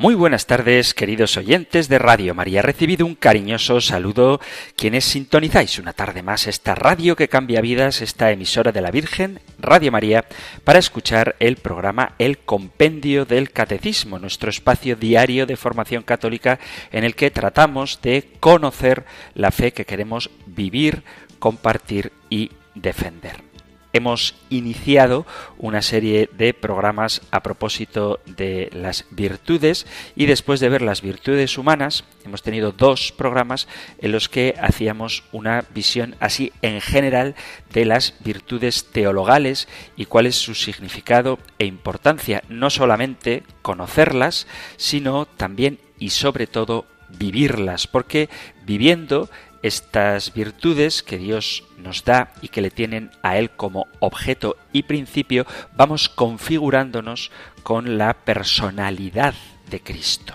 Muy buenas tardes, queridos oyentes de Radio María. Recibido un cariñoso saludo quienes sintonizáis una tarde más esta radio que cambia vidas, esta emisora de la Virgen, Radio María, para escuchar el programa El Compendio del Catecismo, nuestro espacio diario de formación católica en el que tratamos de conocer la fe que queremos vivir, compartir y defender hemos iniciado una serie de programas a propósito de las virtudes y después de ver las virtudes humanas hemos tenido dos programas en los que hacíamos una visión así en general de las virtudes teologales y cuál es su significado e importancia, no solamente conocerlas, sino también y sobre todo vivirlas, porque viviendo estas virtudes que Dios nos da y que le tienen a Él como objeto y principio, vamos configurándonos con la personalidad de Cristo.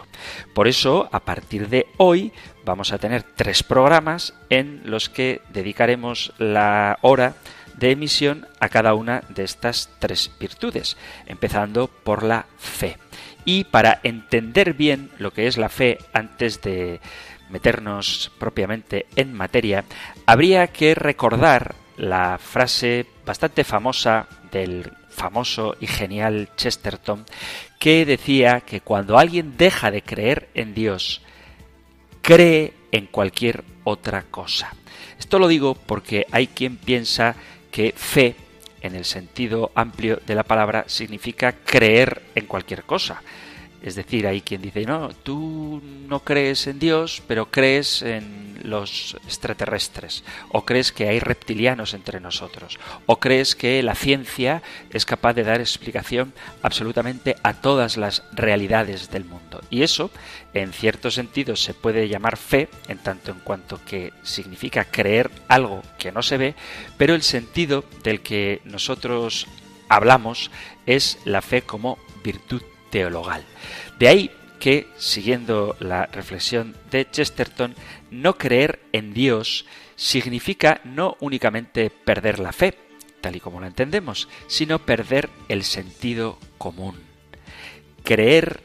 Por eso, a partir de hoy, vamos a tener tres programas en los que dedicaremos la hora de emisión a cada una de estas tres virtudes, empezando por la fe. Y para entender bien lo que es la fe antes de meternos propiamente en materia, habría que recordar la frase bastante famosa del famoso y genial Chesterton, que decía que cuando alguien deja de creer en Dios, cree en cualquier otra cosa. Esto lo digo porque hay quien piensa que fe, en el sentido amplio de la palabra, significa creer en cualquier cosa. Es decir, hay quien dice, no, tú no crees en Dios, pero crees en los extraterrestres, o crees que hay reptilianos entre nosotros, o crees que la ciencia es capaz de dar explicación absolutamente a todas las realidades del mundo. Y eso, en cierto sentido, se puede llamar fe, en tanto en cuanto que significa creer algo que no se ve, pero el sentido del que nosotros hablamos es la fe como virtud De ahí que, siguiendo la reflexión de Chesterton, no creer en Dios significa no únicamente perder la fe, tal y como la entendemos, sino perder el sentido común. Creer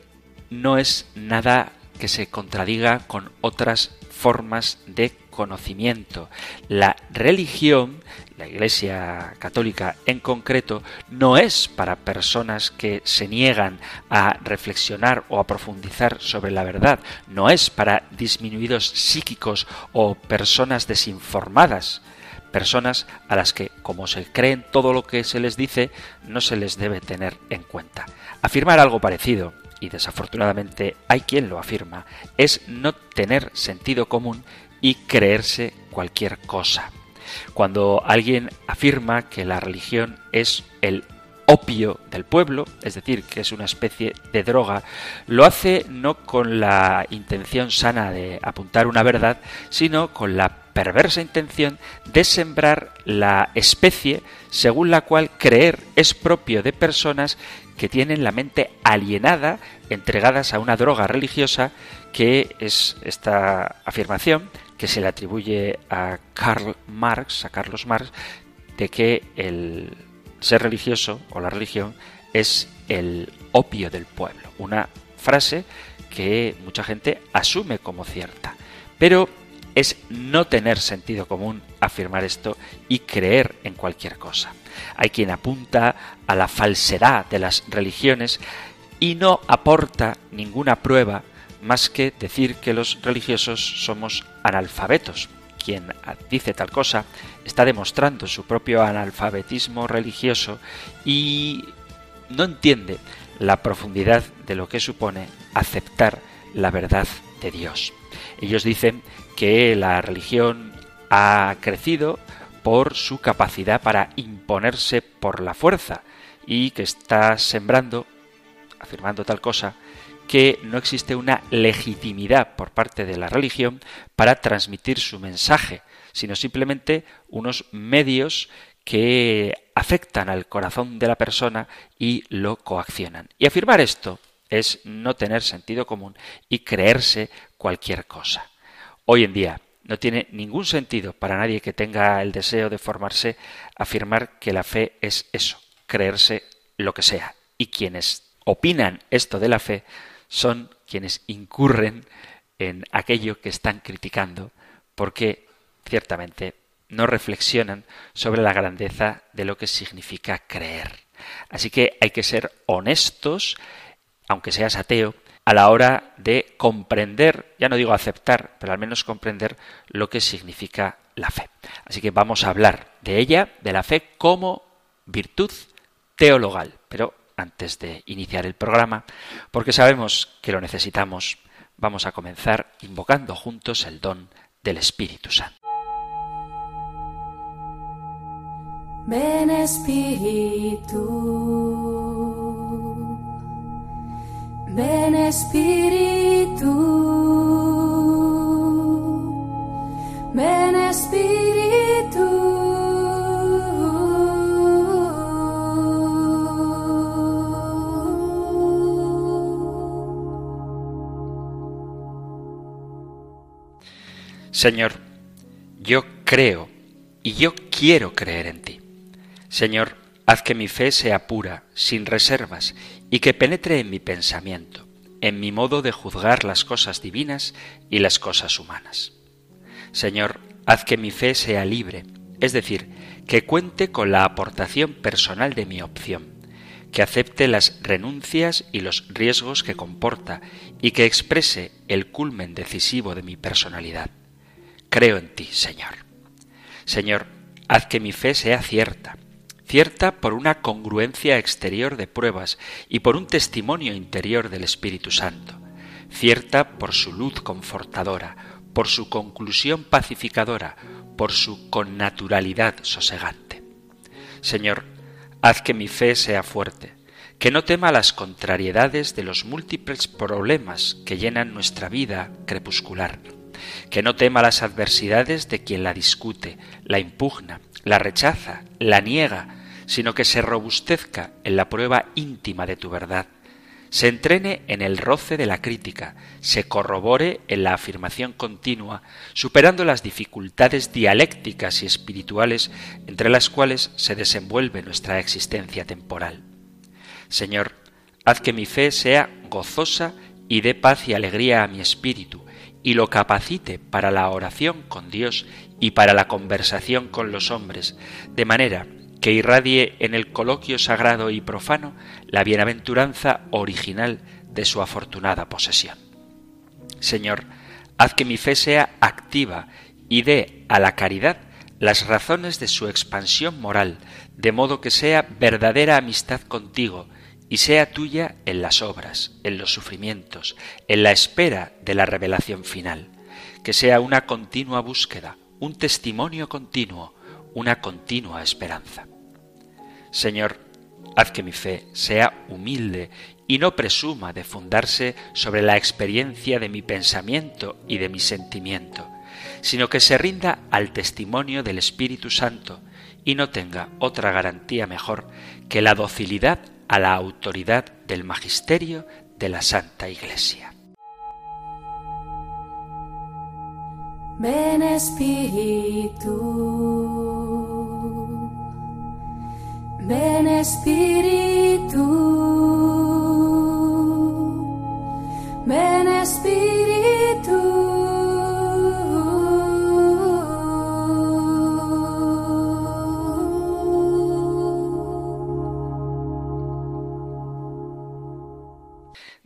no es nada que se contradiga con otras formas de conocimiento. La religión, la Iglesia Católica en concreto, no es para personas que se niegan a reflexionar o a profundizar sobre la verdad, no es para disminuidos psíquicos o personas desinformadas personas a las que, como se creen todo lo que se les dice, no se les debe tener en cuenta. Afirmar algo parecido, y desafortunadamente hay quien lo afirma, es no tener sentido común y creerse cualquier cosa. Cuando alguien afirma que la religión es el opio del pueblo, es decir, que es una especie de droga, lo hace no con la intención sana de apuntar una verdad, sino con la perversa intención de sembrar la especie según la cual creer es propio de personas que tienen la mente alienada, entregadas a una droga religiosa, que es esta afirmación que se le atribuye a Karl Marx, a Carlos Marx, de que el ser religioso o la religión es el opio del pueblo. Una frase que mucha gente asume como cierta. Pero es no tener sentido común afirmar esto y creer en cualquier cosa. Hay quien apunta a la falsedad de las religiones y no aporta ninguna prueba más que decir que los religiosos somos analfabetos. Quien dice tal cosa está demostrando su propio analfabetismo religioso y no entiende la profundidad de lo que supone aceptar la verdad de Dios. Ellos dicen que la religión ha crecido por su capacidad para imponerse por la fuerza y que está sembrando, afirmando tal cosa, que no existe una legitimidad por parte de la religión para transmitir su mensaje, sino simplemente unos medios que afectan al corazón de la persona y lo coaccionan. Y afirmar esto es no tener sentido común y creerse cualquier cosa. Hoy en día no tiene ningún sentido para nadie que tenga el deseo de formarse afirmar que la fe es eso, creerse lo que sea. Y quienes opinan esto de la fe son quienes incurren en aquello que están criticando porque ciertamente no reflexionan sobre la grandeza de lo que significa creer. Así que hay que ser honestos, aunque seas ateo, a la hora de comprender, ya no digo aceptar, pero al menos comprender lo que significa la fe. Así que vamos a hablar de ella, de la fe como virtud teologal. Pero antes de iniciar el programa, porque sabemos que lo necesitamos, vamos a comenzar invocando juntos el don del Espíritu Santo. Ven Espíritu, ven Espíritu, ven Espíritu. Señor, yo creo y yo quiero creer en ti. Señor, haz que mi fe sea pura, sin reservas, y que penetre en mi pensamiento, en mi modo de juzgar las cosas divinas y las cosas humanas. Señor, haz que mi fe sea libre, es decir, que cuente con la aportación personal de mi opción, que acepte las renuncias y los riesgos que comporta y que exprese el culmen decisivo de mi personalidad. Creo en ti, Señor. Señor, haz que mi fe sea cierta, cierta por una congruencia exterior de pruebas y por un testimonio interior del Espíritu Santo, cierta por su luz confortadora, por su conclusión pacificadora, por su connaturalidad sosegante. Señor, haz que mi fe sea fuerte, que no tema las contrariedades de los múltiples problemas que llenan nuestra vida crepuscular, que no tema las adversidades de quien la discute, la impugna, la rechaza, la niega, sino que se robustezca en la prueba íntima de tu verdad, se entrene en el roce de la crítica, se corrobore en la afirmación continua, superando las dificultades dialécticas y espirituales entre las cuales se desenvuelve nuestra existencia temporal. Señor, haz que mi fe sea gozosa y dé paz y alegría a mi espíritu, y lo capacite para la oración con Dios y para la conversación con los hombres, de manera que irradie en el coloquio sagrado y profano la bienaventuranza original de su afortunada posesión. Señor, haz que mi fe sea activa y dé a la caridad las razones de su expansión moral, de modo que sea verdadera amistad contigo y sea tuya en las obras, en los sufrimientos, en la espera de la revelación final, que sea una continua búsqueda, un testimonio continuo, una continua esperanza. Señor, haz que mi fe sea humilde y no presuma de fundarse sobre la experiencia de mi pensamiento y de mi sentimiento, sino que se rinda al testimonio del Espíritu Santo y no tenga otra garantía mejor que la docilidad a la autoridad del magisterio de la Santa Iglesia. Ven Espíritu. Ven Espíritu, ven Espíritu.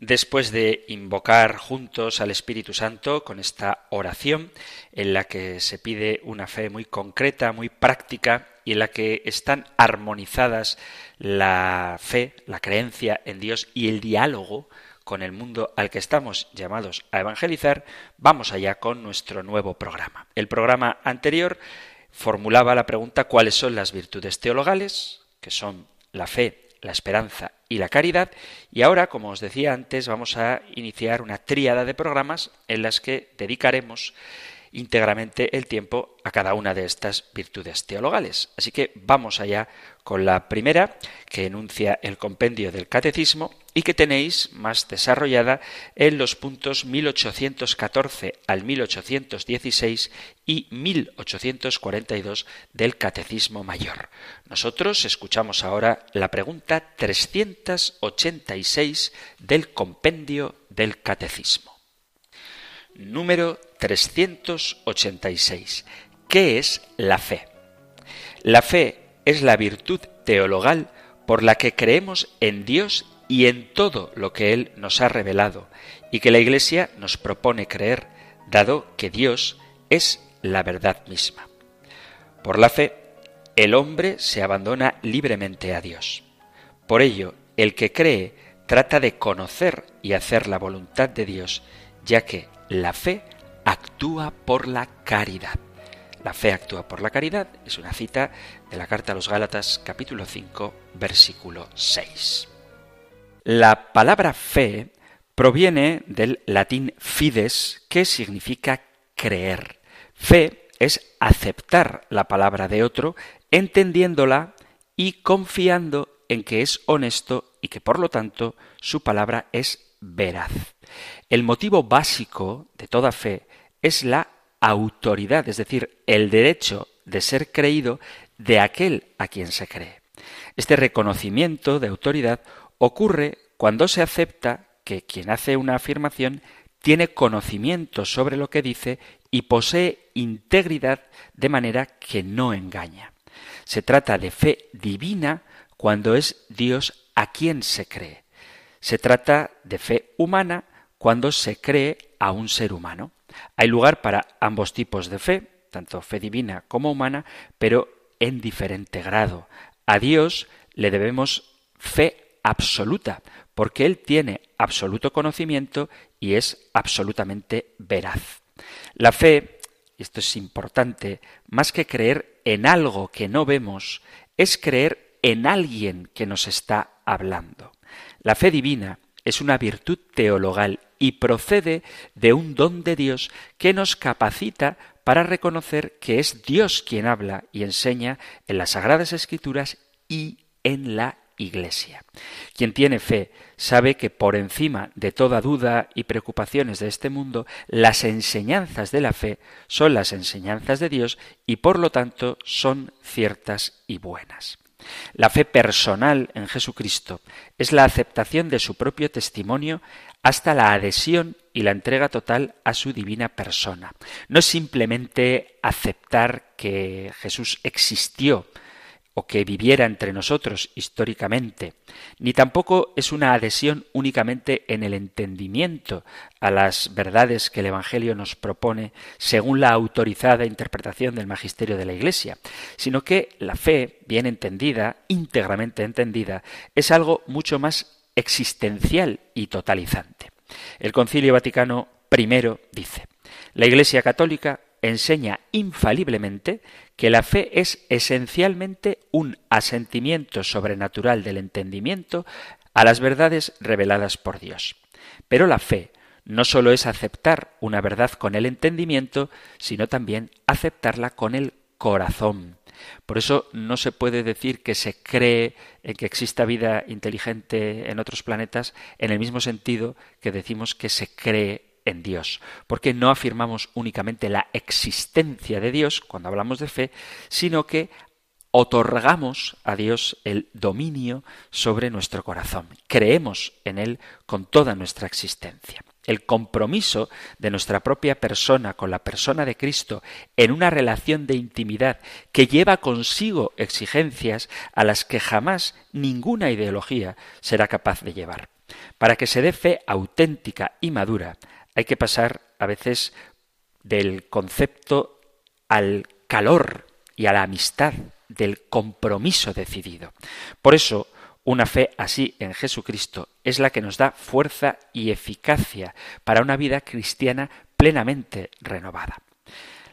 Después de invocar juntos al Espíritu Santo con esta oración en la que se pide una fe muy concreta, muy práctica y en la que están armonizadas la fe, la creencia en Dios y el diálogo con el mundo al que estamos llamados a evangelizar, vamos allá con nuestro nuevo programa. El programa anterior formulaba la pregunta cuáles son las virtudes teologales, que son la fe, la esperanza y la caridad, y ahora, como os decía antes, vamos a iniciar una tríada de programas en las que dedicaremos íntegramente el tiempo a cada una de estas virtudes teologales. Así que vamos allá con la primera, que enuncia el compendio del catecismo y que tenéis más desarrollada en los puntos 1814 al 1816 y 1842 del Catecismo Mayor. Nosotros escuchamos ahora la pregunta 386 del compendio del Catecismo. Número 386. ¿Qué es la fe? La fe es la virtud teologal por la que creemos en Dios y en todo lo que Él nos ha revelado y que la Iglesia nos propone creer, dado que Dios es la verdad misma. Por la fe, el hombre se abandona libremente a Dios. Por ello, el que cree trata de conocer y hacer la voluntad de Dios, ya que la fe actúa por la caridad. La fe actúa por la caridad es una cita de la carta a los Gálatas capítulo 5 versículo 6. La palabra fe proviene del latín fides, que significa creer. Fe es aceptar la palabra de otro, entendiéndola y confiando en que es honesto y que por lo tanto su palabra es veraz. El motivo básico de toda fe es la autoridad, es decir, el derecho de ser creído de aquel a quien se cree. Este reconocimiento de autoridad ocurre cuando se acepta que quien hace una afirmación tiene conocimiento sobre lo que dice y posee integridad de manera que no engaña. Se trata de fe divina cuando es Dios a quien se cree. Se trata de fe humana cuando se cree a un ser humano. Hay lugar para ambos tipos de fe, tanto fe divina como humana, pero en diferente grado. A Dios le debemos fe absoluta, porque Él tiene absoluto conocimiento y es absolutamente veraz. La fe, esto es importante, más que creer en algo que no vemos, es creer en alguien que nos está hablando. La fe divina es una virtud teologal y procede de un don de Dios que nos capacita para reconocer que es Dios quien habla y enseña en las Sagradas Escrituras y en la Iglesia. Quien tiene fe sabe que por encima de toda duda y preocupaciones de este mundo, las enseñanzas de la fe son las enseñanzas de Dios y por lo tanto son ciertas y buenas. La fe personal en Jesucristo es la aceptación de su propio testimonio hasta la adhesión y la entrega total a su divina persona. No es simplemente aceptar que Jesús existió, o que viviera entre nosotros históricamente, ni tampoco es una adhesión únicamente en el entendimiento a las verdades que el Evangelio nos propone según la autorizada interpretación del magisterio de la Iglesia, sino que la fe, bien entendida, íntegramente entendida, es algo mucho más existencial y totalizante. El Concilio Vaticano I dice, la Iglesia Católica enseña infaliblemente que la fe es esencialmente un asentimiento sobrenatural del entendimiento a las verdades reveladas por Dios. Pero la fe no sólo es aceptar una verdad con el entendimiento, sino también aceptarla con el corazón. Por eso no se puede decir que se cree en que exista vida inteligente en otros planetas en el mismo sentido que decimos que se cree en Dios, porque no afirmamos únicamente la existencia de Dios cuando hablamos de fe, sino que otorgamos a Dios el dominio sobre nuestro corazón. Creemos en Él con toda nuestra existencia. El compromiso de nuestra propia persona con la persona de Cristo en una relación de intimidad que lleva consigo exigencias a las que jamás ninguna ideología será capaz de llevar. Para que se dé fe auténtica y madura, hay que pasar a veces del concepto al calor y a la amistad del compromiso decidido. Por eso, una fe así en Jesucristo es la que nos da fuerza y eficacia para una vida cristiana plenamente renovada.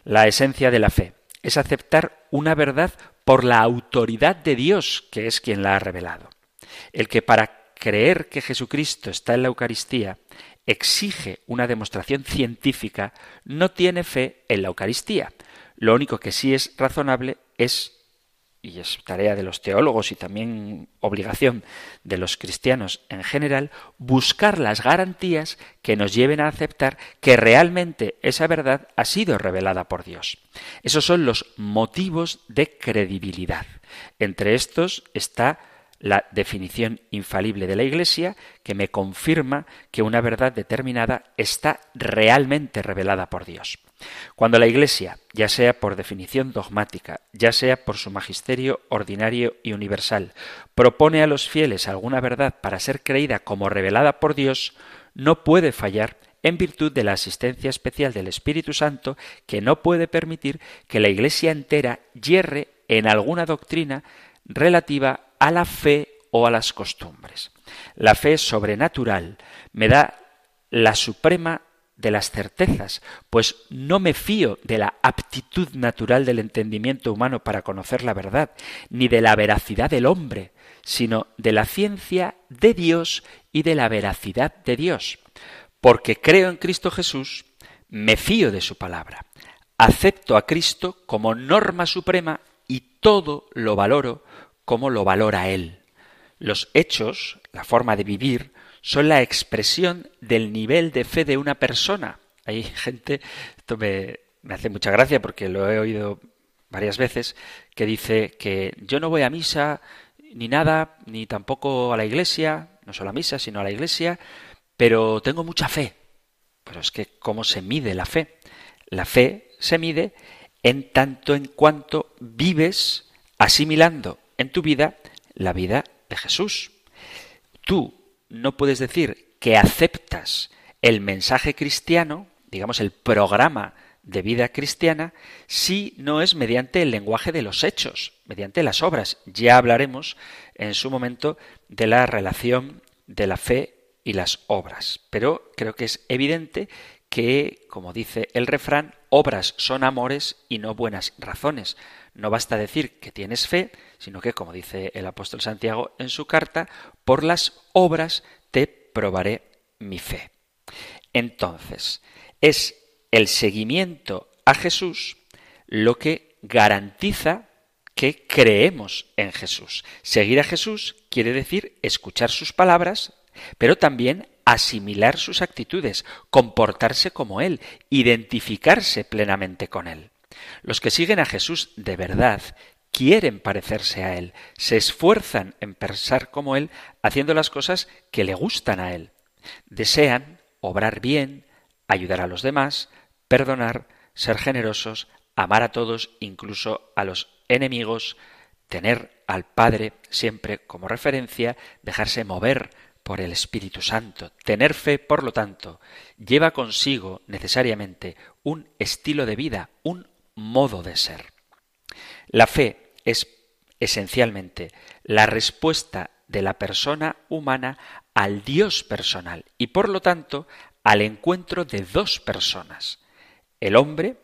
La esencia de la fe es aceptar una verdad por la autoridad de Dios, que es quien la ha revelado. El que para creer que Jesucristo está en la Eucaristía exige una demostración científica no tiene fe en la Eucaristía. Lo único que sí es razonable es y es tarea de los teólogos y también obligación de los cristianos en general, buscar las garantías que nos lleven a aceptar que realmente esa verdad ha sido revelada por Dios. Esos son los motivos de credibilidad. Entre estos está la definición infalible de la Iglesia que me confirma que una verdad determinada está realmente revelada por Dios. Cuando la Iglesia, ya sea por definición dogmática, ya sea por su magisterio ordinario y universal, propone a los fieles alguna verdad para ser creída como revelada por Dios, no puede fallar en virtud de la asistencia especial del Espíritu Santo que no puede permitir que la Iglesia entera yerre en alguna doctrina relativa a la fe o a las costumbres. La fe sobrenatural me da la suprema de las certezas, pues no me fío de la aptitud natural del entendimiento humano para conocer la verdad, ni de la veracidad del hombre, sino de la ciencia de Dios y de la veracidad de Dios. Porque creo en Cristo Jesús, me fío de su palabra, acepto a Cristo como norma suprema y todo lo valoro como lo valora Él. Los hechos, la forma de vivir, son la expresión del nivel de fe de una persona. Hay gente, esto me, hace mucha gracia porque lo he oído varias veces, que dice que yo no voy a misa ni nada, ni tampoco a la iglesia, no solo a misa, sino a la iglesia, pero tengo mucha fe. Pero es que, ¿cómo se mide la fe? La fe se mide en tanto en cuanto vives asimilando en tu vida la vida de Jesús. Tú no puedes decir que aceptas el mensaje cristiano, digamos el programa de vida cristiana, si no es mediante el lenguaje de los hechos, mediante las obras. Ya hablaremos en su momento de la relación de la fe y las obras. Pero creo que es evidente que, como dice el refrán, obras son amores y no buenas razones. No basta decir que tienes fe, sino que, como dice el apóstol Santiago en su carta, por las obras te probaré mi fe. Entonces, es el seguimiento a Jesús lo que garantiza que creemos en Jesús. Seguir a Jesús quiere decir escuchar sus palabras, pero también asimilar sus actitudes, comportarse como Él, identificarse plenamente con Él. Los que siguen a Jesús de verdad quieren parecerse a Él, se esfuerzan en pensar como Él, haciendo las cosas que le gustan a Él. Desean obrar bien, ayudar a los demás, perdonar, ser generosos, amar a todos, incluso a los enemigos, tener al Padre siempre como referencia, dejarse mover por el Espíritu Santo. Tener fe, por lo tanto, lleva consigo necesariamente un estilo de vida, un modo de ser. La fe es esencialmente la respuesta de la persona humana al Dios personal y por lo tanto al encuentro de dos personas. El hombre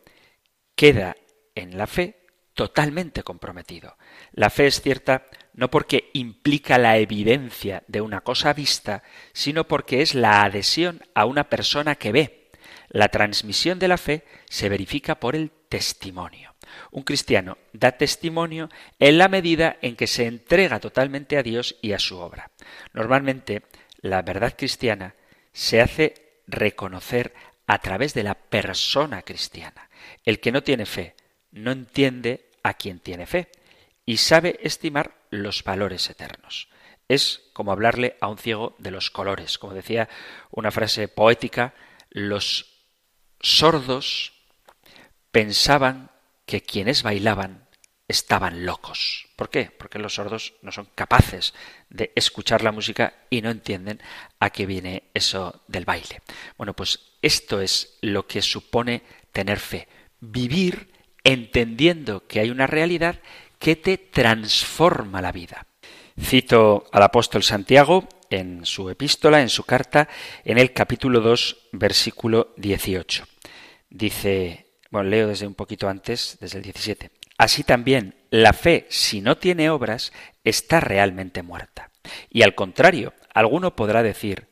queda en la fe totalmente comprometido. La fe es cierta no porque implica la evidencia de una cosa vista, sino porque es la adhesión a una persona que ve. La transmisión de la fe se verifica por el testimonio. Un cristiano da testimonio en la medida en que se entrega totalmente a Dios y a su obra. Normalmente, la verdad cristiana se hace reconocer a través de la persona cristiana. El que no tiene fe no entiende a quien tiene fe y sabe estimar los valores eternos. Es como hablarle a un ciego de los colores. Como decía una frase poética, los sordos pensaban que quienes bailaban estaban locos. ¿Por qué? Porque los sordos no son capaces de escuchar la música y no entienden a qué viene eso del baile. Bueno, pues esto es lo que supone tener fe. Vivir entendiendo que hay una realidad que te transforma la vida. Cito al apóstol Santiago en su epístola, en su carta, en el capítulo 2, versículo 18. Dice bueno, leo desde un poquito antes, desde el 17. Así también, la fe, si no tiene obras, está realmente muerta. Y al contrario, alguno podrá decir,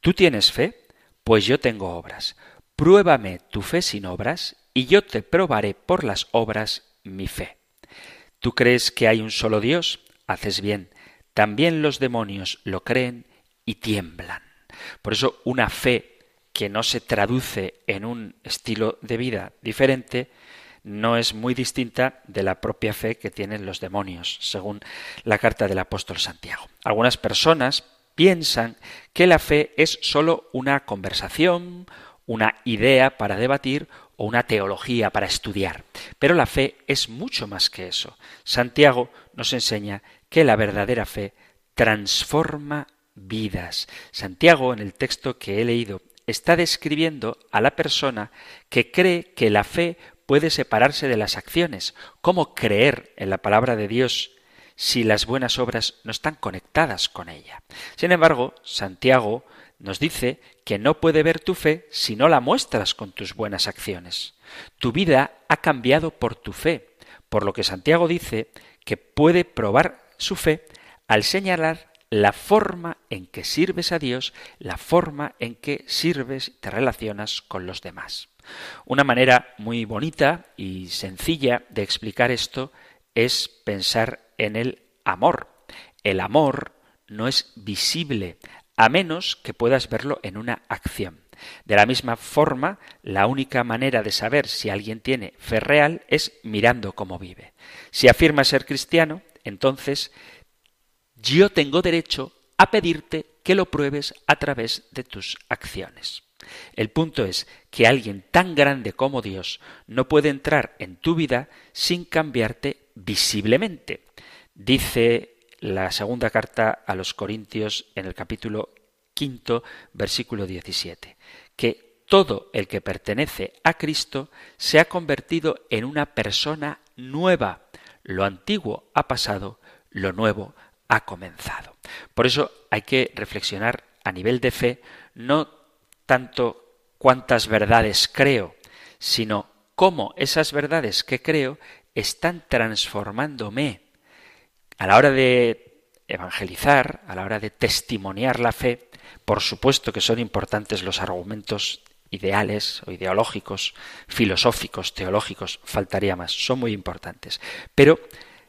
¿tú tienes fe? Pues yo tengo obras. Pruébame tu fe sin obras, y yo te probaré por las obras mi fe. ¿Tú crees que hay un solo Dios? Haces bien. También los demonios lo creen y tiemblan. Por eso una fe que no se traduce en un estilo de vida diferente no es muy distinta de la propia fe que tienen los demonios, según la carta del apóstol Santiago. Algunas personas piensan que la fe es sólo una conversación, una idea para debatir una teología para estudiar. Pero la fe es mucho más que eso. Santiago nos enseña que la verdadera fe transforma vidas. Santiago, en el texto que he leído, está describiendo a la persona que cree que la fe puede separarse de las acciones. ¿Cómo creer en la palabra de Dios si las buenas obras no están conectadas con ella? Sin embargo, Santiago nos dice que no puede ver tu fe si no la muestras con tus buenas acciones. Tu vida ha cambiado por tu fe, por lo que Santiago dice que puede probar su fe al señalar la forma en que sirves a Dios, la forma en que sirves y te relacionas con los demás. Una manera muy bonita y sencilla de explicar esto es pensar en el amor. El amor no es visible, a menos que puedas verlo en una acción. De la misma forma, la única manera de saber si alguien tiene fe real es mirando cómo vive. Si afirma ser cristiano, entonces yo tengo derecho a pedirte que lo pruebes a través de tus acciones. El punto es que alguien tan grande como Dios no puede entrar en tu vida sin cambiarte visiblemente. Dice la segunda carta a los Corintios en el capítulo quinto, versículo 17, que todo el que pertenece a Cristo se ha convertido en una persona nueva. Lo antiguo ha pasado, lo nuevo ha comenzado. Por eso hay que reflexionar a nivel de fe no tanto cuántas verdades creo, sino cómo esas verdades que creo están transformándome. A la hora de evangelizar, a la hora de testimoniar la fe, por supuesto que son importantes los argumentos ideales o ideológicos, filosóficos, teológicos, faltaría más, son muy importantes. Pero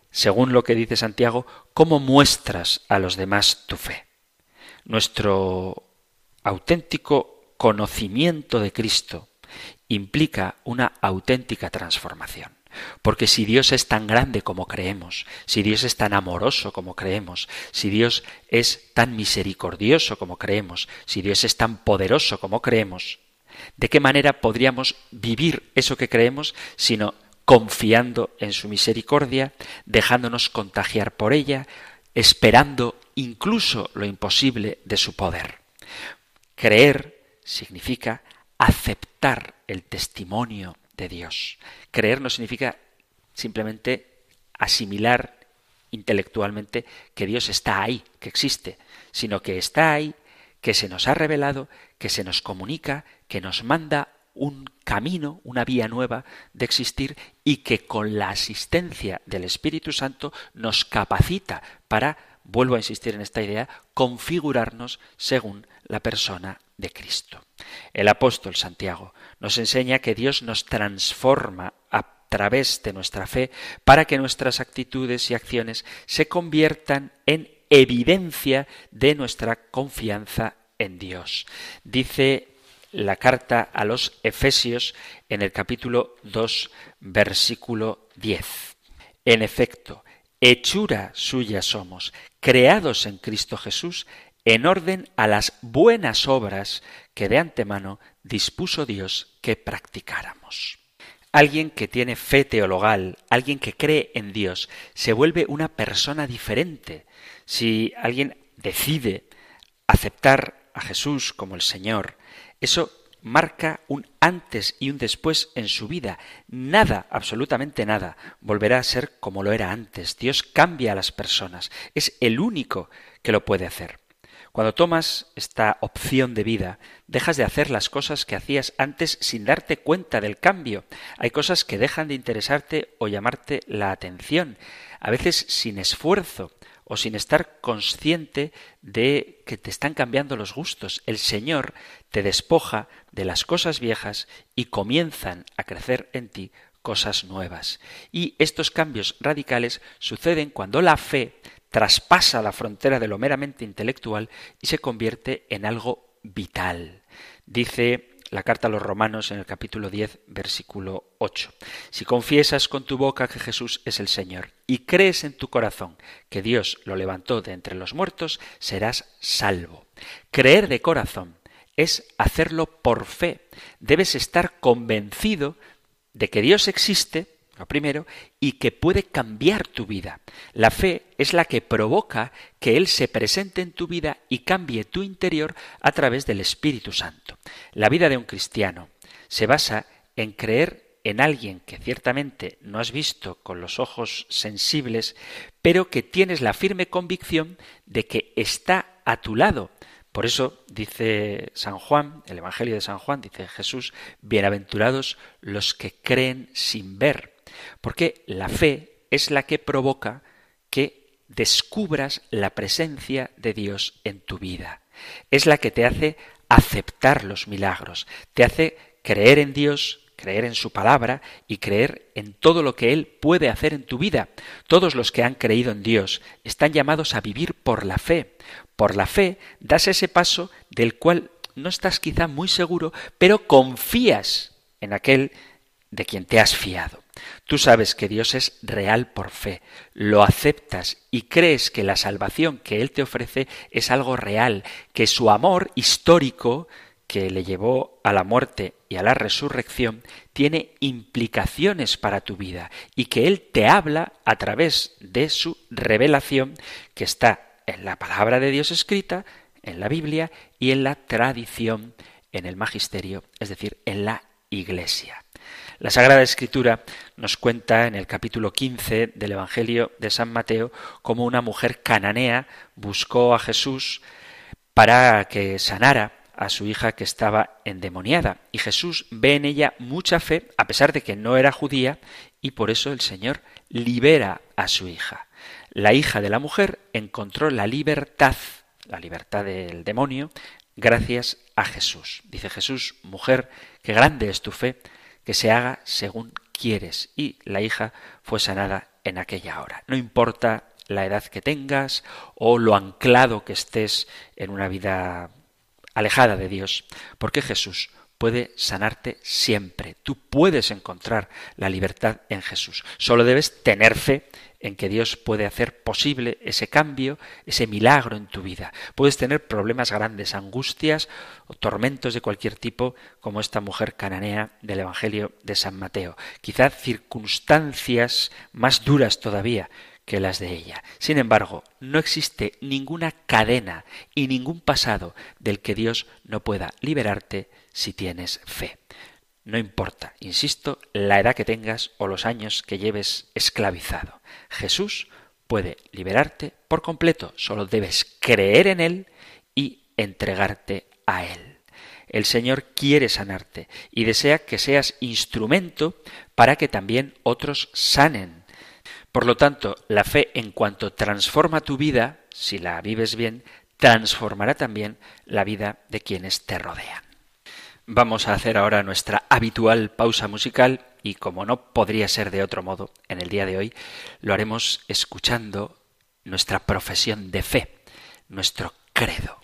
según lo que dice Santiago, cómo muestras a los demás tu fe. Nuestro auténtico conocimiento de Cristo implica una auténtica transformación. Porque si Dios es tan grande como creemos, si Dios es tan amoroso como creemos, si Dios es tan misericordioso como creemos, si Dios es tan poderoso como creemos, ¿de qué manera podríamos vivir eso que creemos sino confiando en su misericordia, dejándonos contagiar por ella, esperando incluso lo imposible de su poder. Creer significa aceptar el testimonio de Dios. Creer no significa simplemente asimilar intelectualmente que Dios está ahí, que existe, sino que está ahí, que se nos ha revelado, que se nos comunica, que nos manda un camino, una vía nueva de existir y que con la asistencia del Espíritu Santo nos capacita para, vuelvo a insistir en esta idea, configurarnos según la persona de Cristo. El apóstol Santiago nos enseña que Dios nos transforma a través de nuestra fe para que nuestras actitudes y acciones se conviertan en evidencia de nuestra confianza en Dios. Dice la carta a los Efesios en el capítulo 2, versículo 10. En efecto, hechura suya somos, creados en Cristo Jesús, en orden a las buenas obras que de antemano dispuso Dios que practicáramos. Alguien que tiene fe teologal, alguien que cree en Dios, se vuelve una persona diferente. Si alguien decide aceptar a Jesús como el Señor, eso marca un antes y un después en su vida. Nada, absolutamente nada, volverá a ser como lo era antes. Dios cambia a las personas. Es el único que lo puede hacer. Cuando tomas esta opción de vida, dejas de hacer las cosas que hacías antes sin darte cuenta del cambio. Hay cosas que dejan de interesarte o llamarte la atención, a veces sin esfuerzo, o sin estar consciente de que te están cambiando los gustos. El Señor te despoja de las cosas viejas y comienzan a crecer en ti cosas nuevas. Y estos cambios radicales suceden cuando la fe traspasa la frontera de lo meramente intelectual y se convierte en algo vital. Dice la carta a los romanos en el capítulo 10, versículo 8. Si confiesas con tu boca que Jesús es el Señor y crees en tu corazón que Dios lo levantó de entre los muertos, serás salvo. Creer de corazón es hacerlo por fe. Debes estar convencido de que Dios existe, primero, y que puede cambiar tu vida. La fe es la que provoca que Él se presente en tu vida y cambie tu interior a través del Espíritu Santo. La vida de un cristiano se basa en creer en alguien que ciertamente no has visto con los ojos sensibles, pero que tienes la firme convicción de que está a tu lado, por eso dice San Juan, el Evangelio de San Juan, dice Jesús, bienaventurados los que creen sin ver, porque la fe es la que provoca que descubras la presencia de Dios en tu vida. Es la que te hace aceptar los milagros, te hace creer en Dios, creer en su palabra y creer en todo lo que Él puede hacer en tu vida. Todos los que han creído en Dios están llamados a vivir por la fe, por la fe das ese paso del cual no estás quizá muy seguro, pero confías en aquel de quien te has fiado. Tú sabes que Dios es real por fe, lo aceptas y crees que la salvación que Él te ofrece es algo real, que su amor histórico que le llevó a la muerte y a la resurrección tiene implicaciones para tu vida y que Él te habla a través de su revelación que está en la palabra de Dios escrita, en la Biblia y en la tradición, en el magisterio, es decir, en la Iglesia. La Sagrada Escritura nos cuenta en el capítulo 15 del Evangelio de San Mateo cómo una mujer cananea buscó a Jesús para que sanara a su hija que estaba endemoniada. Y Jesús ve en ella mucha fe, a pesar de que no era judía, y por eso el Señor libera a su hija la hija de la mujer encontró la libertad, la libertad del demonio, gracias a Jesús. Dice Jesús, mujer, qué grande es tu fe, que se haga según quieres. Y la hija fue sanada en aquella hora. No importa la edad que tengas o lo anclado que estés en una vida alejada de Dios, porque Jesús puede sanarte siempre. Tú puedes encontrar la libertad en Jesús. Solo debes tener fe en que Dios puede hacer posible ese cambio, ese milagro en tu vida. Puedes tener problemas grandes, angustias o tormentos de cualquier tipo, como esta mujer cananea del Evangelio de San Mateo. Quizás circunstancias más duras todavía que las de ella. Sin embargo, no existe ninguna cadena y ningún pasado del que Dios no pueda liberarte si tienes fe. No importa, insisto, la edad que tengas o los años que lleves esclavizado. Jesús puede liberarte por completo, solo debes creer en Él y entregarte a Él. El Señor quiere sanarte y desea que seas instrumento para que también otros sanen. Por lo tanto, la fe en cuanto transforma tu vida, si la vives bien, transformará también la vida de quienes te rodean. Vamos a hacer ahora nuestra habitual pausa musical y como no podría ser de otro modo en el día de hoy, lo haremos escuchando nuestra profesión de fe, nuestro credo.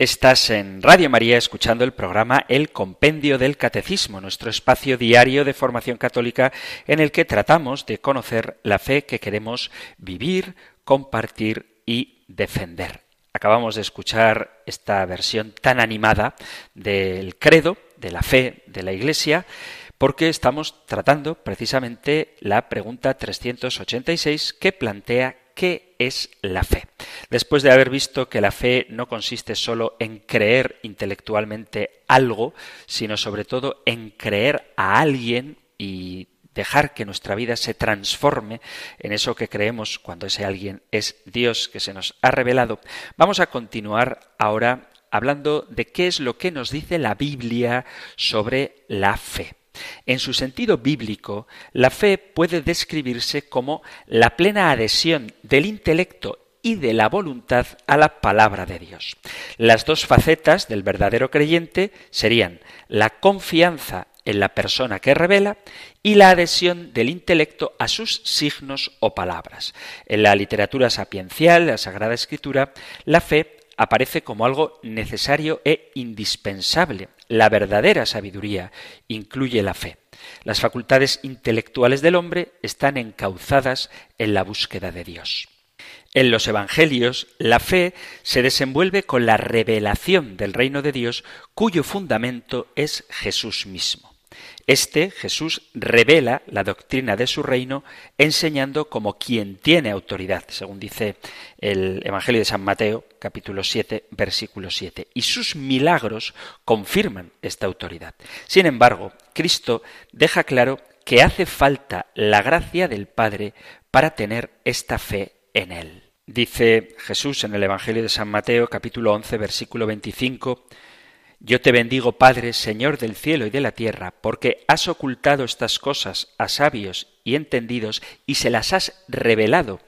Estás en Radio María escuchando el programa El Compendio del Catecismo, nuestro espacio diario de formación católica en el que tratamos de conocer la fe que queremos vivir, compartir y defender. Acabamos de escuchar esta versión tan animada del credo, de la fe de la Iglesia, porque estamos tratando precisamente la pregunta 386 que plantea ¿Qué es la fe? Después de haber visto que la fe no consiste solo en creer intelectualmente algo, sino sobre todo en creer a alguien y dejar que nuestra vida se transforme en eso que creemos cuando ese alguien es Dios que se nos ha revelado, vamos a continuar ahora hablando de qué es lo que nos dice la Biblia sobre la fe. En su sentido bíblico, la fe puede describirse como la plena adhesión del intelecto y de la voluntad a la palabra de Dios. Las dos facetas del verdadero creyente serían la confianza en la persona que revela y la adhesión del intelecto a sus signos o palabras. En la literatura sapiencial, la Sagrada Escritura, la fe aparece como algo necesario e indispensable. La verdadera sabiduría incluye la fe. Las facultades intelectuales del hombre están encauzadas en la búsqueda de Dios. En los Evangelios, la fe se desenvuelve con la revelación del reino de Dios, cuyo fundamento es Jesús mismo. Este, Jesús, revela la doctrina de su reino enseñando como quien tiene autoridad, según dice el Evangelio de San Mateo, capítulo 7, versículo 7. Y sus milagros confirman esta autoridad. Sin embargo, Cristo deja claro que hace falta la gracia del Padre para tener esta fe en Él. Dice Jesús en el Evangelio de San Mateo, capítulo 11, versículo 25, yo te bendigo, Padre, Señor del cielo y de la tierra, porque has ocultado estas cosas a sabios y entendidos y se las has revelado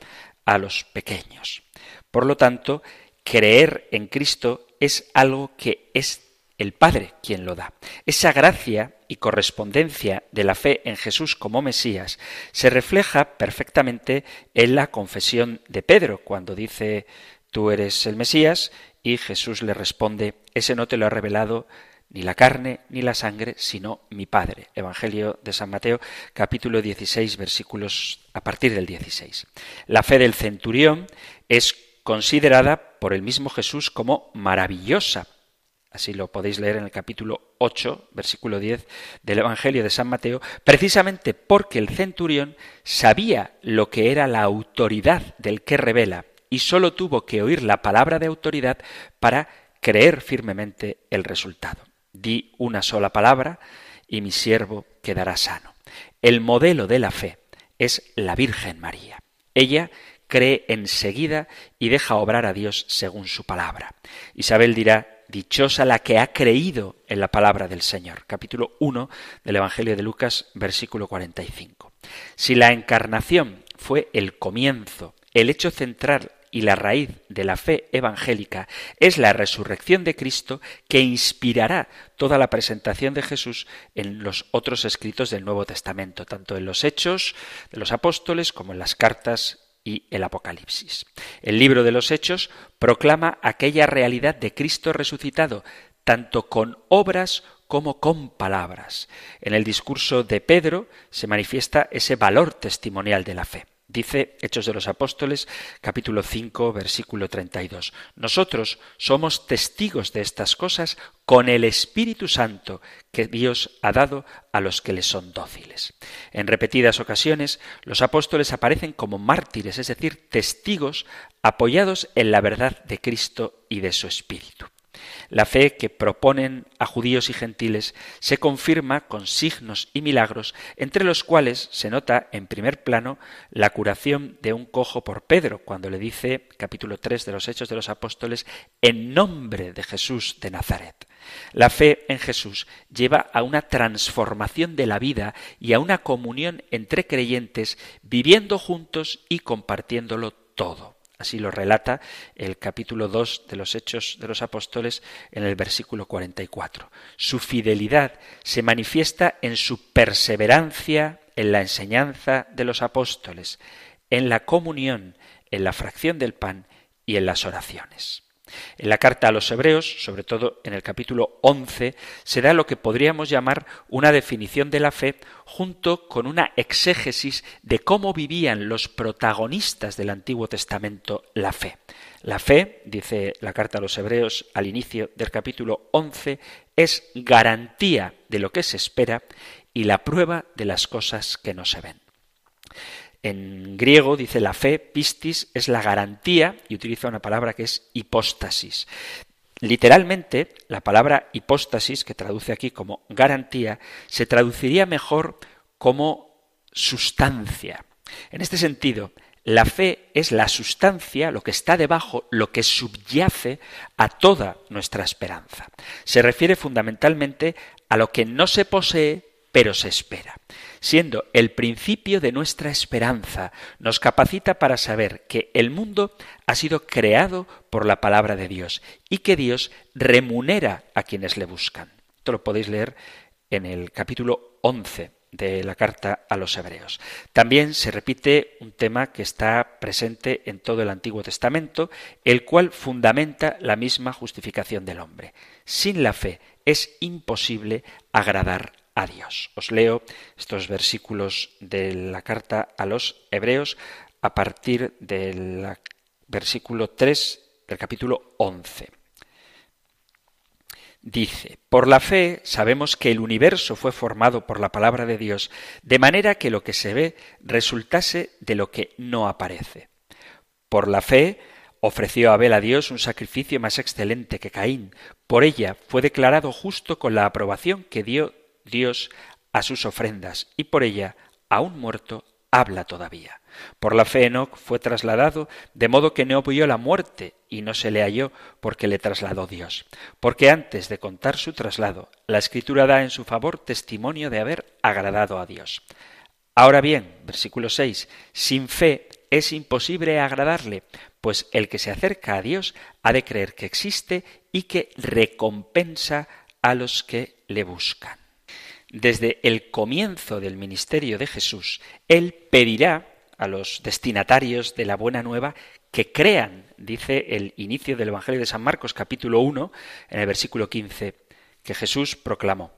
a los pequeños. Por lo tanto, creer en Cristo es algo que es el Padre quien lo da. Esa gracia y correspondencia de la fe en Jesús como Mesías se refleja perfectamente en la confesión de Pedro, cuando dice tú eres el Mesías, y Jesús le responde, ese no te lo ha revelado ni la carne ni la sangre, sino mi Padre. Evangelio de San Mateo, capítulo 16, versículos a partir del 16. La fe del centurión es considerada por el mismo Jesús como maravillosa. Así lo podéis leer en el capítulo 8, versículo 10 del Evangelio de San Mateo, precisamente porque el centurión sabía lo que era la autoridad del que revela y sólo tuvo que oír la palabra de autoridad para creer firmemente el resultado. Di una sola palabra y mi siervo quedará sano. El modelo de la fe es la Virgen María. Ella cree enseguida y deja obrar a Dios según su palabra. Isabel dirá, Dichosa la que ha creído en la palabra del Señor. Capítulo 1 del Evangelio de Lucas, versículo 45. Si la encarnación fue el comienzo, el hecho central y la raíz de la fe evangélica es la resurrección de Cristo que inspirará toda la presentación de Jesús en los otros escritos del Nuevo Testamento, tanto en los Hechos de los Apóstoles como en las cartas y el Apocalipsis. El libro de los Hechos proclama aquella realidad de Cristo resucitado, tanto con obras como con palabras. En el discurso de Pedro se manifiesta ese valor testimonial de la fe. Dice Hechos de los Apóstoles capítulo 5 versículo 32. Nosotros somos testigos de estas cosas con el Espíritu Santo que Dios ha dado a los que le son dóciles. En repetidas ocasiones los apóstoles aparecen como mártires, es decir, testigos apoyados en la verdad de Cristo y de su Espíritu. La fe que proponen a judíos y gentiles se confirma con signos y milagros, entre los cuales se nota en primer plano la curación de un cojo por Pedro, cuando le dice, capítulo 3 de los Hechos de los Apóstoles, en nombre de Jesús de Nazaret. La fe en Jesús lleva a una transformación de la vida y a una comunión entre creyentes viviendo juntos y compartiéndolo todo. Así lo relata el capítulo 2 de los Hechos de los Apóstoles en el versículo 44. Su fidelidad se manifiesta en su perseverancia en la enseñanza de los apóstoles, en la comunión, en la fracción del pan y en las oraciones. En la carta a los Hebreos, sobre todo en el capítulo 11, se da lo que podríamos llamar una definición de la fe junto con una exégesis de cómo vivían los protagonistas del Antiguo Testamento la fe. La fe, dice la carta a los Hebreos al inicio del capítulo 11, es garantía de lo que se espera y la prueba de las cosas que no se ven. En griego dice la fe, pistis, es la garantía y utiliza una palabra que es hipóstasis. Literalmente, la palabra hipóstasis, que traduce aquí como garantía, se traduciría mejor como sustancia. En este sentido, la fe es la sustancia, lo que está debajo, lo que subyace a toda nuestra esperanza. Se refiere fundamentalmente a lo que no se posee, pero se espera siendo el principio de nuestra esperanza, nos capacita para saber que el mundo ha sido creado por la palabra de Dios y que Dios remunera a quienes le buscan. Esto lo podéis leer en el capítulo 11 de la carta a los hebreos. También se repite un tema que está presente en todo el Antiguo Testamento, el cual fundamenta la misma justificación del hombre. Sin la fe es imposible agradar a Dios. Os leo estos versículos de la carta a los Hebreos a partir del versículo 3 del capítulo 11. Dice, por la fe sabemos que el universo fue formado por la palabra de Dios, de manera que lo que se ve resultase de lo que no aparece. Por la fe ofreció Abel a Dios un sacrificio más excelente que Caín. Por ella fue declarado justo con la aprobación que dio Dios a sus ofrendas, y por ella, aún muerto, habla todavía. Por la fe Enoch fue trasladado, de modo que no vio la muerte, y no se le halló porque le trasladó Dios. Porque antes de contar su traslado, la Escritura da en su favor testimonio de haber agradado a Dios. Ahora bien, versículo 6, sin fe es imposible agradarle, pues el que se acerca a Dios ha de creer que existe y que recompensa a los que le buscan desde el comienzo del ministerio de Jesús, Él pedirá a los destinatarios de la buena nueva que crean, dice el inicio del Evangelio de San Marcos capítulo 1, en el versículo 15, que Jesús proclamó,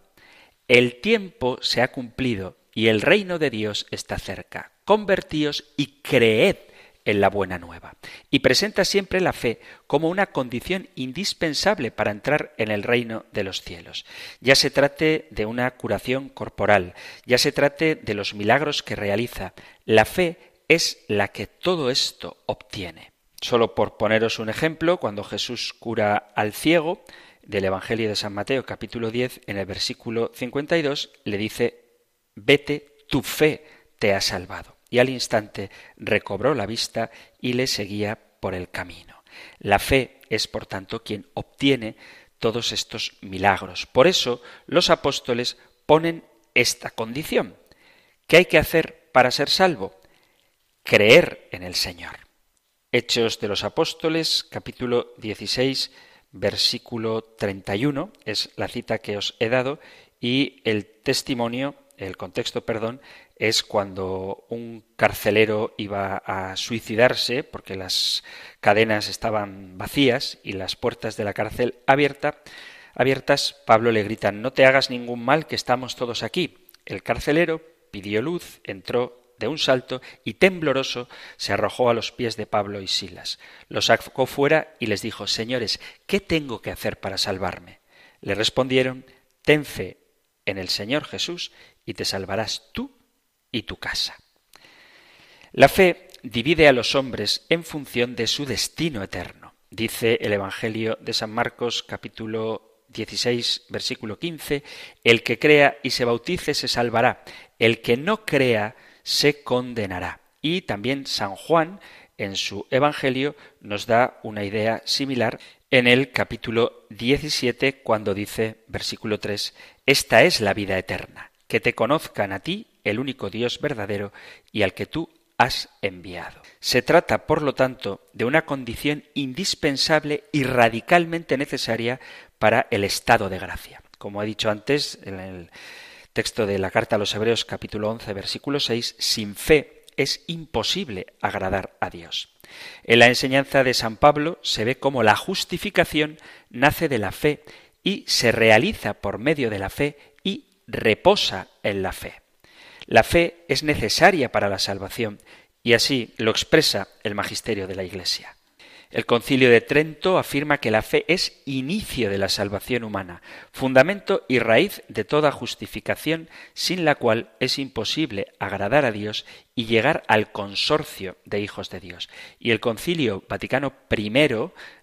El tiempo se ha cumplido y el reino de Dios está cerca. Convertíos y creed en la buena nueva. Y presenta siempre la fe como una condición indispensable para entrar en el reino de los cielos. Ya se trate de una curación corporal, ya se trate de los milagros que realiza, la fe es la que todo esto obtiene. Solo por poneros un ejemplo, cuando Jesús cura al ciego, del Evangelio de San Mateo capítulo 10, en el versículo 52, le dice, vete, tu fe te ha salvado y al instante recobró la vista y le seguía por el camino. La fe es, por tanto, quien obtiene todos estos milagros. Por eso los apóstoles ponen esta condición. ¿Qué hay que hacer para ser salvo? Creer en el Señor. Hechos de los Apóstoles, capítulo 16, versículo 31, es la cita que os he dado, y el testimonio, el contexto, perdón, es cuando un carcelero iba a suicidarse porque las cadenas estaban vacías y las puertas de la cárcel abierta, abiertas, Pablo le grita no te hagas ningún mal que estamos todos aquí. El carcelero pidió luz, entró de un salto y tembloroso se arrojó a los pies de Pablo y Silas. Los sacó fuera y les dijo Señores, ¿qué tengo que hacer para salvarme? Le respondieron Ten fe en el Señor Jesús y te salvarás tú y tu casa. La fe divide a los hombres en función de su destino eterno. Dice el Evangelio de San Marcos capítulo 16 versículo 15, el que crea y se bautice se salvará, el que no crea se condenará. Y también San Juan en su Evangelio nos da una idea similar en el capítulo 17 cuando dice versículo 3, esta es la vida eterna, que te conozcan a ti el único Dios verdadero y al que tú has enviado. Se trata, por lo tanto, de una condición indispensable y radicalmente necesaria para el estado de gracia. Como he dicho antes en el texto de la carta a los Hebreos capítulo 11 versículo 6, sin fe es imposible agradar a Dios. En la enseñanza de San Pablo se ve cómo la justificación nace de la fe y se realiza por medio de la fe y reposa en la fe. La fe es necesaria para la salvación y así lo expresa el magisterio de la Iglesia. El concilio de Trento afirma que la fe es inicio de la salvación humana, fundamento y raíz de toda justificación, sin la cual es imposible agradar a Dios y llegar al consorcio de hijos de Dios. Y el concilio Vaticano I,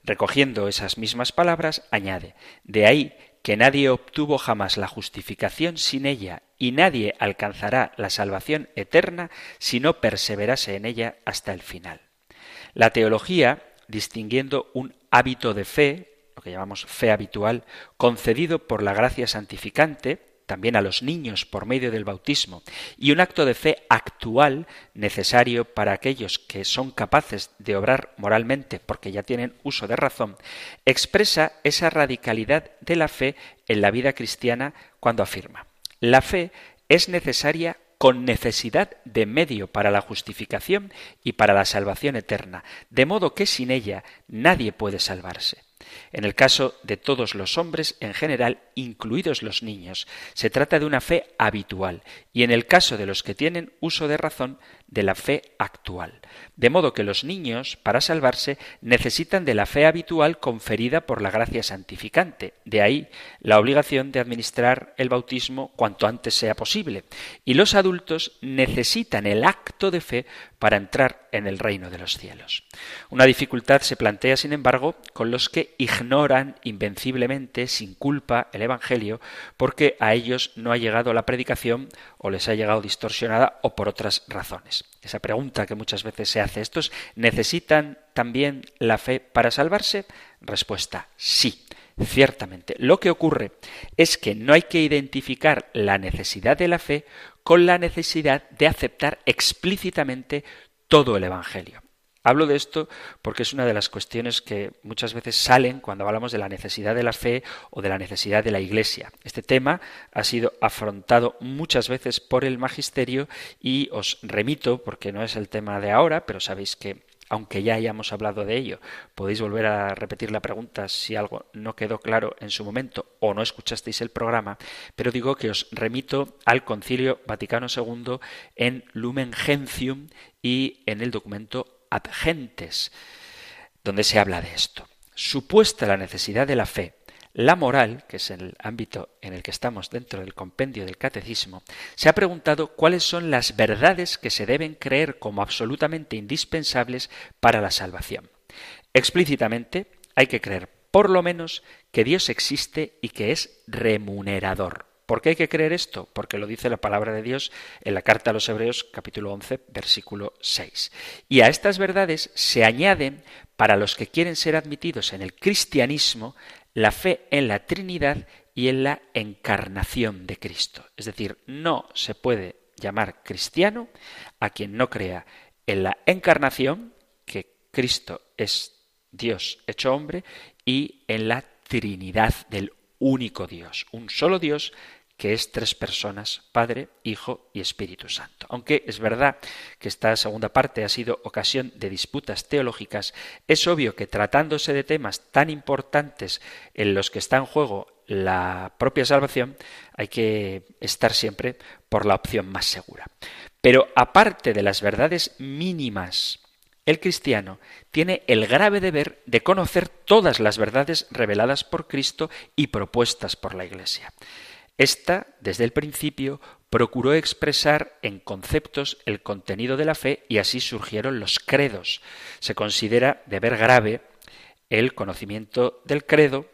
recogiendo esas mismas palabras, añade, de ahí que nadie obtuvo jamás la justificación sin ella, y nadie alcanzará la salvación eterna si no perseverase en ella hasta el final. La teología distinguiendo un hábito de fe, lo que llamamos fe habitual, concedido por la gracia santificante, también a los niños por medio del bautismo, y un acto de fe actual necesario para aquellos que son capaces de obrar moralmente porque ya tienen uso de razón, expresa esa radicalidad de la fe en la vida cristiana cuando afirma, la fe es necesaria con necesidad de medio para la justificación y para la salvación eterna, de modo que sin ella nadie puede salvarse. En el caso de todos los hombres en general, incluidos los niños, se trata de una fe habitual, y en el caso de los que tienen uso de razón, de la fe actual. De modo que los niños, para salvarse, necesitan de la fe habitual conferida por la gracia santificante. De ahí la obligación de administrar el bautismo cuanto antes sea posible. Y los adultos necesitan el acto de fe para entrar en el reino de los cielos. Una dificultad se plantea, sin embargo, con los que ignoran invenciblemente, sin culpa, el Evangelio, porque a ellos no ha llegado la predicación o les ha llegado distorsionada o por otras razones. Esa pregunta que muchas veces se hace, ¿estos necesitan también la fe para salvarse? Respuesta, sí. Ciertamente, lo que ocurre es que no hay que identificar la necesidad de la fe con la necesidad de aceptar explícitamente todo el Evangelio. Hablo de esto porque es una de las cuestiones que muchas veces salen cuando hablamos de la necesidad de la fe o de la necesidad de la Iglesia. Este tema ha sido afrontado muchas veces por el Magisterio y os remito, porque no es el tema de ahora, pero sabéis que aunque ya hayamos hablado de ello, podéis volver a repetir la pregunta si algo no quedó claro en su momento o no escuchasteis el programa, pero digo que os remito al Concilio Vaticano II en Lumen Gentium y en el documento ad gentes, donde se habla de esto. Supuesta la necesidad de la fe, la moral, que es el ámbito en el que estamos dentro del compendio del catecismo, se ha preguntado cuáles son las verdades que se deben creer como absolutamente indispensables para la salvación. Explícitamente hay que creer por lo menos que Dios existe y que es remunerador. ¿Por qué hay que creer esto? Porque lo dice la palabra de Dios en la carta a los Hebreos capítulo 11 versículo 6. Y a estas verdades se añaden, para los que quieren ser admitidos en el cristianismo, la fe en la Trinidad y en la encarnación de Cristo. Es decir, no se puede llamar cristiano a quien no crea en la encarnación, que Cristo es Dios hecho hombre, y en la Trinidad del único Dios, un solo Dios que es tres personas, Padre, Hijo y Espíritu Santo. Aunque es verdad que esta segunda parte ha sido ocasión de disputas teológicas, es obvio que tratándose de temas tan importantes en los que está en juego la propia salvación, hay que estar siempre por la opción más segura. Pero aparte de las verdades mínimas, el cristiano tiene el grave deber de conocer todas las verdades reveladas por Cristo y propuestas por la Iglesia. Esta, desde el principio, procuró expresar en conceptos el contenido de la fe y así surgieron los credos. Se considera deber grave el conocimiento del credo,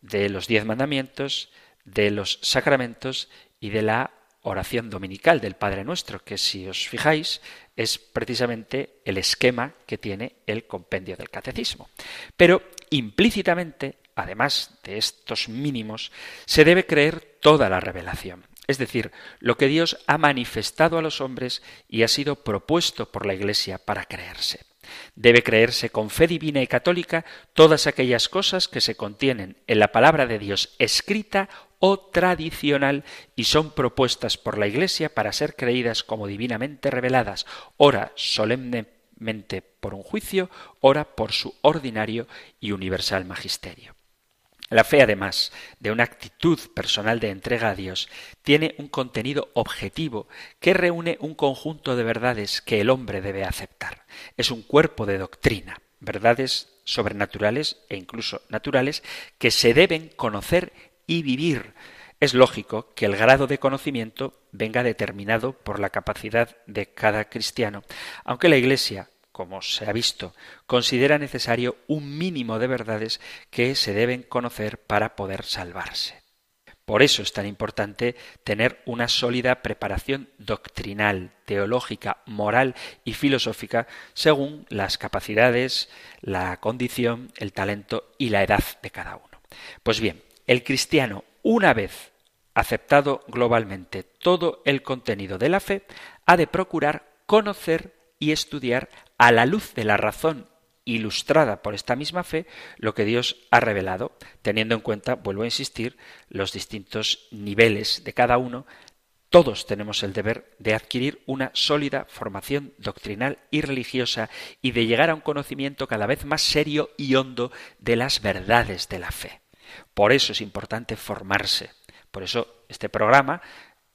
de los diez mandamientos, de los sacramentos y de la oración dominical del Padre Nuestro, que si os fijáis es precisamente el esquema que tiene el compendio del catecismo. Pero implícitamente además de estos mínimos, se debe creer toda la revelación, es decir, lo que Dios ha manifestado a los hombres y ha sido propuesto por la Iglesia para creerse. Debe creerse con fe divina y católica todas aquellas cosas que se contienen en la palabra de Dios escrita o tradicional y son propuestas por la Iglesia para ser creídas como divinamente reveladas, ora por un juicio, ora por su ordinario y universal magisterio. La fe, además de una actitud personal de entrega a Dios, tiene un contenido objetivo que reúne un conjunto de verdades que el hombre debe aceptar. Es un cuerpo de doctrina, verdades sobrenaturales e incluso naturales que se deben conocer y vivir. Es lógico que el grado de conocimiento venga determinado por la capacidad de cada cristiano, aunque la Iglesia como se ha visto, considera necesario un mínimo de verdades que se deben conocer para poder salvarse. Por eso es tan importante tener una sólida preparación doctrinal, teológica, moral y filosófica según las capacidades, la condición, el talento y la edad de cada uno. Pues bien, el cristiano, una vez aceptado globalmente todo el contenido de la fe, ha de procurar conocer y estudiar a la luz de la razón ilustrada por esta misma fe lo que Dios ha revelado, teniendo en cuenta, vuelvo a insistir, los distintos niveles de cada uno, todos tenemos el deber de adquirir una sólida formación doctrinal y religiosa y de llegar a un conocimiento cada vez más serio y hondo de las verdades de la fe. Por eso es importante formarse. Por eso este programa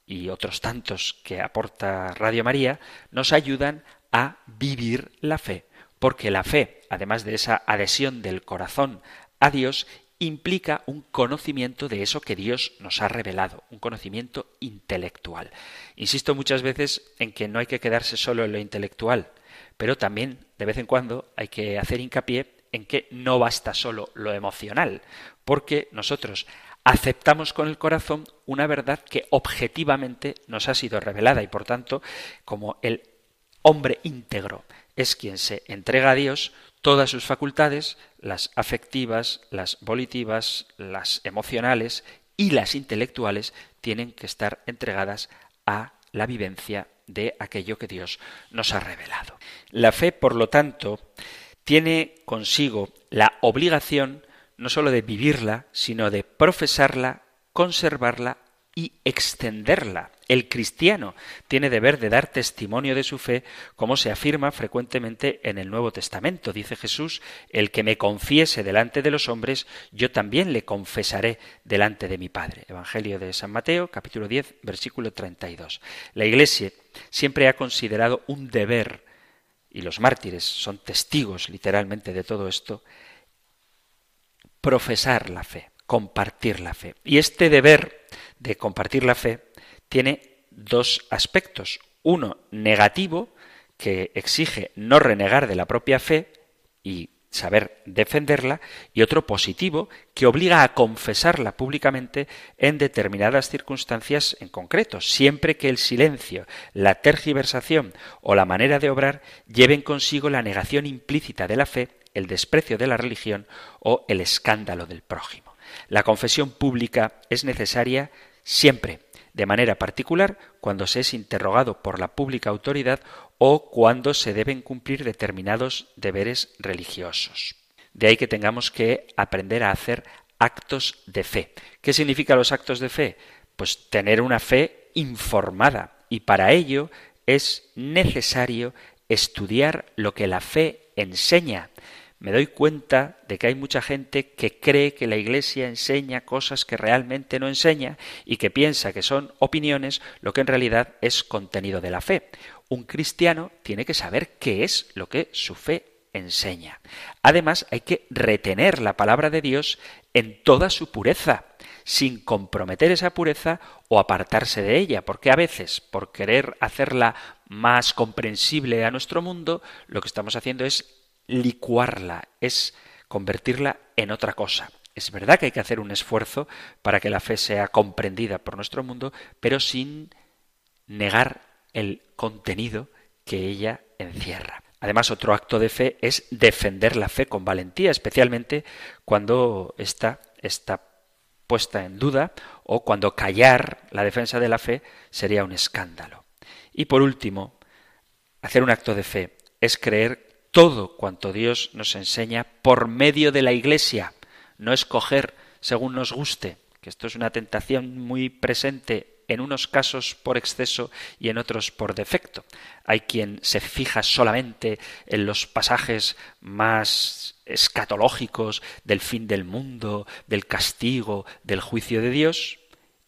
y otros tantos que aporta Radio María nos ayudan a vivir la fe, porque la fe, además de esa adhesión del corazón a Dios, implica un conocimiento de eso que Dios nos ha revelado, un conocimiento intelectual. Insisto muchas veces en que no hay que quedarse solo en lo intelectual, pero también de vez en cuando hay que hacer hincapié en que no basta solo lo emocional, porque nosotros aceptamos con el corazón una verdad que objetivamente nos ha sido revelada y por tanto, como el hombre íntegro es quien se entrega a Dios todas sus facultades, las afectivas, las volitivas, las emocionales y las intelectuales, tienen que estar entregadas a la vivencia de aquello que Dios nos ha revelado. La fe, por lo tanto, tiene consigo la obligación no sólo de vivirla, sino de profesarla, conservarla y extenderla. El cristiano tiene deber de dar testimonio de su fe, como se afirma frecuentemente en el Nuevo Testamento. Dice Jesús, el que me confiese delante de los hombres, yo también le confesaré delante de mi Padre. Evangelio de San Mateo, capítulo 10, versículo 32. La Iglesia siempre ha considerado un deber, y los mártires son testigos literalmente de todo esto, profesar la fe, compartir la fe. Y este deber de compartir la fe tiene dos aspectos. Uno negativo, que exige no renegar de la propia fe y saber defenderla, y otro positivo, que obliga a confesarla públicamente en determinadas circunstancias en concreto, siempre que el silencio, la tergiversación o la manera de obrar lleven consigo la negación implícita de la fe, el desprecio de la religión o el escándalo del prójimo. La confesión pública es necesaria siempre, de manera particular cuando se es interrogado por la pública autoridad o cuando se deben cumplir determinados deberes religiosos. De ahí que tengamos que aprender a hacer actos de fe. ¿Qué significan los actos de fe? Pues tener una fe informada y para ello es necesario estudiar lo que la fe enseña, me doy cuenta de que hay mucha gente que cree que la Iglesia enseña cosas que realmente no enseña y que piensa que son opiniones lo que en realidad es contenido de la fe. Un cristiano tiene que saber qué es lo que su fe enseña. Además, hay que retener la palabra de Dios en toda su pureza, sin comprometer esa pureza o apartarse de ella, porque a veces, por querer hacerla más comprensible a nuestro mundo, lo que estamos haciendo es licuarla, es convertirla en otra cosa. Es verdad que hay que hacer un esfuerzo para que la fe sea comprendida por nuestro mundo, pero sin negar el contenido que ella encierra. Además, otro acto de fe es defender la fe con valentía, especialmente cuando ésta está puesta en duda o cuando callar la defensa de la fe sería un escándalo. Y por último, hacer un acto de fe es creer todo cuanto Dios nos enseña por medio de la Iglesia, no escoger según nos guste que esto es una tentación muy presente en unos casos por exceso y en otros por defecto. Hay quien se fija solamente en los pasajes más escatológicos del fin del mundo, del castigo, del juicio de Dios,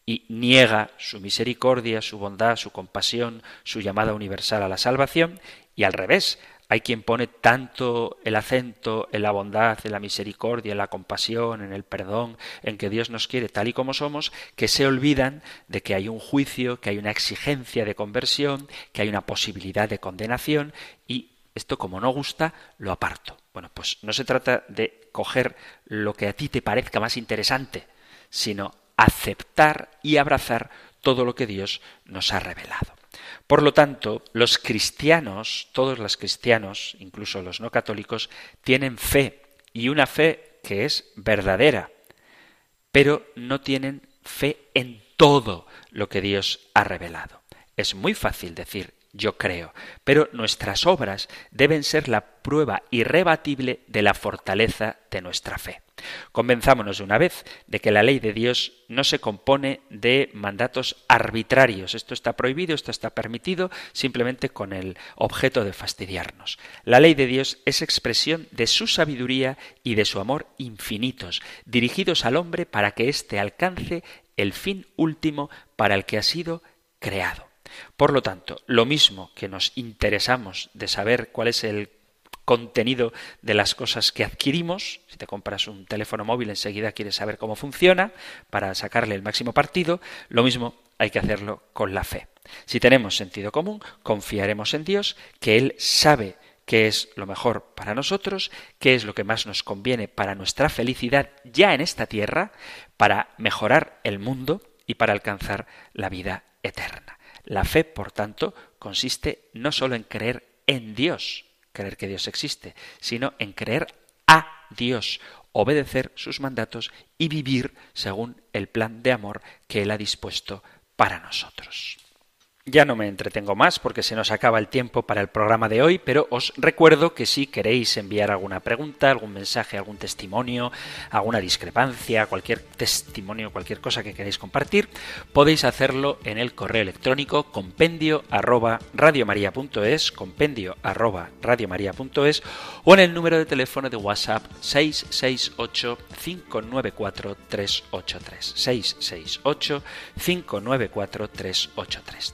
y niega su misericordia, su bondad, su compasión, su llamada universal a la salvación, y al revés, hay quien pone tanto el acento en la bondad, en la misericordia, en la compasión, en el perdón, en que Dios nos quiere tal y como somos, que se olvidan de que hay un juicio, que hay una exigencia de conversión, que hay una posibilidad de condenación y esto como no gusta, lo aparto. Bueno, pues no se trata de coger lo que a ti te parezca más interesante, sino aceptar y abrazar todo lo que Dios nos ha revelado. Por lo tanto, los cristianos, todos los cristianos, incluso los no católicos, tienen fe y una fe que es verdadera, pero no tienen fe en todo lo que Dios ha revelado. Es muy fácil decir yo creo, pero nuestras obras deben ser la prueba irrebatible de la fortaleza de nuestra fe. Convenzámonos de una vez de que la ley de Dios no se compone de mandatos arbitrarios. Esto está prohibido, esto está permitido, simplemente con el objeto de fastidiarnos. La ley de Dios es expresión de su sabiduría y de su amor infinitos, dirigidos al hombre para que éste alcance el fin último para el que ha sido creado. Por lo tanto, lo mismo que nos interesamos de saber cuál es el contenido de las cosas que adquirimos. Si te compras un teléfono móvil, enseguida quieres saber cómo funciona para sacarle el máximo partido. Lo mismo hay que hacerlo con la fe. Si tenemos sentido común, confiaremos en Dios, que Él sabe qué es lo mejor para nosotros, qué es lo que más nos conviene para nuestra felicidad ya en esta tierra, para mejorar el mundo y para alcanzar la vida eterna. La fe, por tanto, consiste no solo en creer en Dios, creer que Dios existe, sino en creer a Dios, obedecer sus mandatos y vivir según el plan de amor que Él ha dispuesto para nosotros. Ya no me entretengo más porque se nos acaba el tiempo para el programa de hoy, pero os recuerdo que si queréis enviar alguna pregunta, algún mensaje, algún testimonio, alguna discrepancia, cualquier testimonio, cualquier cosa que queráis compartir, podéis hacerlo en el correo electrónico compendio arroba compendio arroba o en el número de teléfono de WhatsApp 668 594 383 668 594 383